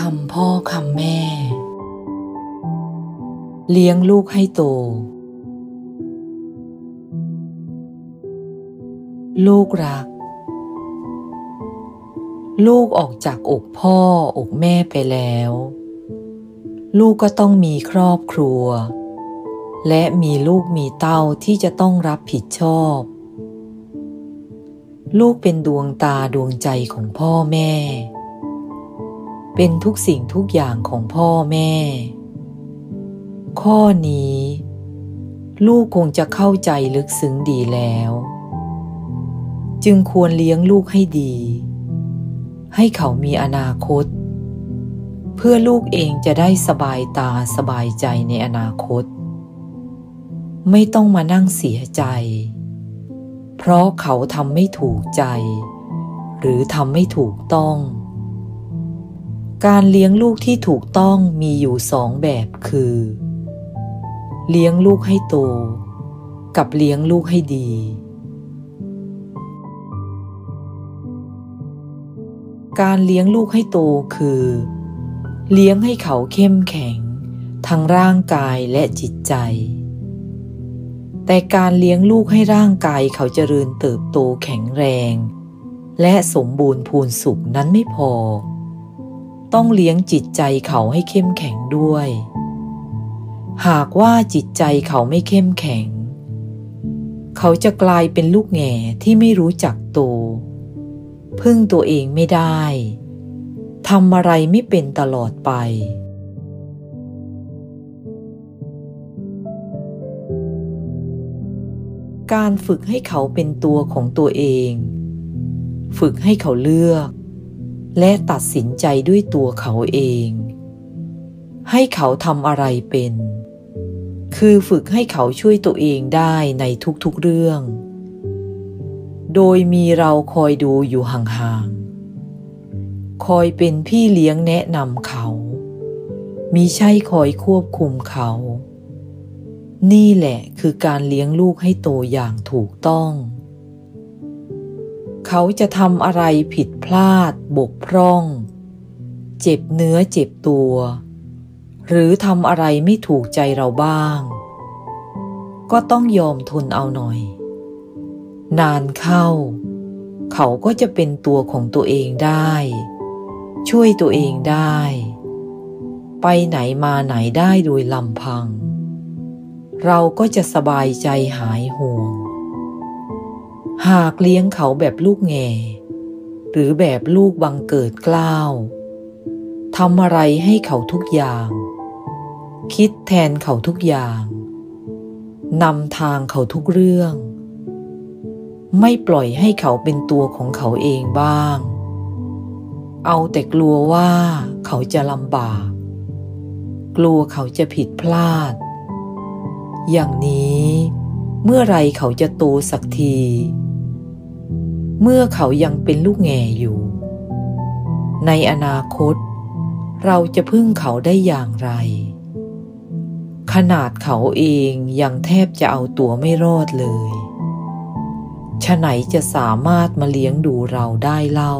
คำแม่ เลี้ยงลูกให้โต ลูกรัก ลูกออกจากอกพ่ออกแม่ไปแล้ว ลูกก็ต้องมีครอบครัว และมีลูกมีเต้าที่จะต้องรับผิดชอบ ลูกเป็นดวงตาดวงใจของพ่อแม่ เป็นทุกสิ่งทุกอย่างของพ่อแม่ ข้อนี้ ลูกคงจะเข้าใจลึกซึ้งดีแล้ว จึงควรเลี้ยงลูกให้ดี ให้เขามีอนาคต เพื่อลูกเองจะได้สบายตาสบายใจในอนาคต ไม่ต้องมานั่งเสียใจ เพราะเขาทำไม่ถูกใจ หรือทำไม่ถูกต้อง การเลี้ยงลูกที่ถูกต้องมีอยู่สองแบบคือ เลี้ยงลูกให้โต กับเลี้ยงลูกให้ดี การเลี้ยงลูกให้โตคือ เลี้ยงให้เขาเข้มแข็ง ทั้งร่างกายและจิตใจ แต่การเลี้ยงลูกให้ร่างกายเขาเจริญเติบโตแข็งแรง และสมบูรณ์พูนสุขนั้นไม่พอ ต้องเลี้ยงจิตใจเขาให้เข้มแข็งด้วย หากว่าจิตใจเขาไม่เข้มแข็ง เขาจะกลายเป็นลูกแง่ที่ไม่รู้จักโตพึ่งตัวเองไม่ได้ทำอะไรไม่เป็นตลอดไป การฝึกให้เขาเป็นตัวของตัวเอง ฝึกให้เขาเลือก และตัดสินใจด้วยตัวเขาเอง ให้เขาทำอะไรเป็น คือฝึกให้เขาช่วยตัวเองได้ในทุกๆเรื่อง โดยมีเราคอยดูอยู่ห่างๆ คอยเป็นพี่เลี้ยงแนะนำเขา มีใช่คอยควบคุมเขา นี่แหละคือการเลี้ยงลูกให้โตอย่างถูกต้อง เขาจะทำอะไรผิดพลาดบกพร่อง เจ็บเนื้อเจ็บตัว หรือทำอะไรไม่ถูกใจเราบ้าง ก็ต้องยอมทนเอาหน่อย นานเข้า เขาก็จะเป็นตัวของตัวเองได้ ช่วยตัวเองได้ ไปไหนมาไหนได้โดยลำพัง เราก็จะสบายใจหายห่วง หากเลี้ยงเขาแบบลูกแง่หรือแบบลูกบังเกิดกล้าวทำอะไรให้เขาทุกอย่าง คิดแทนเขาทุกอย่างนำทางเขาทุกเรื่อง ไม่ปล่อยให้เขาเป็นตัวของเขาเองบ้าง เอาแต่กลัวว่าเขาจะลำบาก กลัวเขาจะผิดพลาด อย่างนี้เมื่อไรเขาจะโตสักที เมื่อเขายังเป็นลูกแง่อยู่ ในอนาคต เราจะพึ่งเขาได้อย่างไร ขนาดเขาเองยังแทบจะเอาตัวไม่รอดเลย ฉะไหนจะสามารถมาเลี้ยงดูเราได้เล่า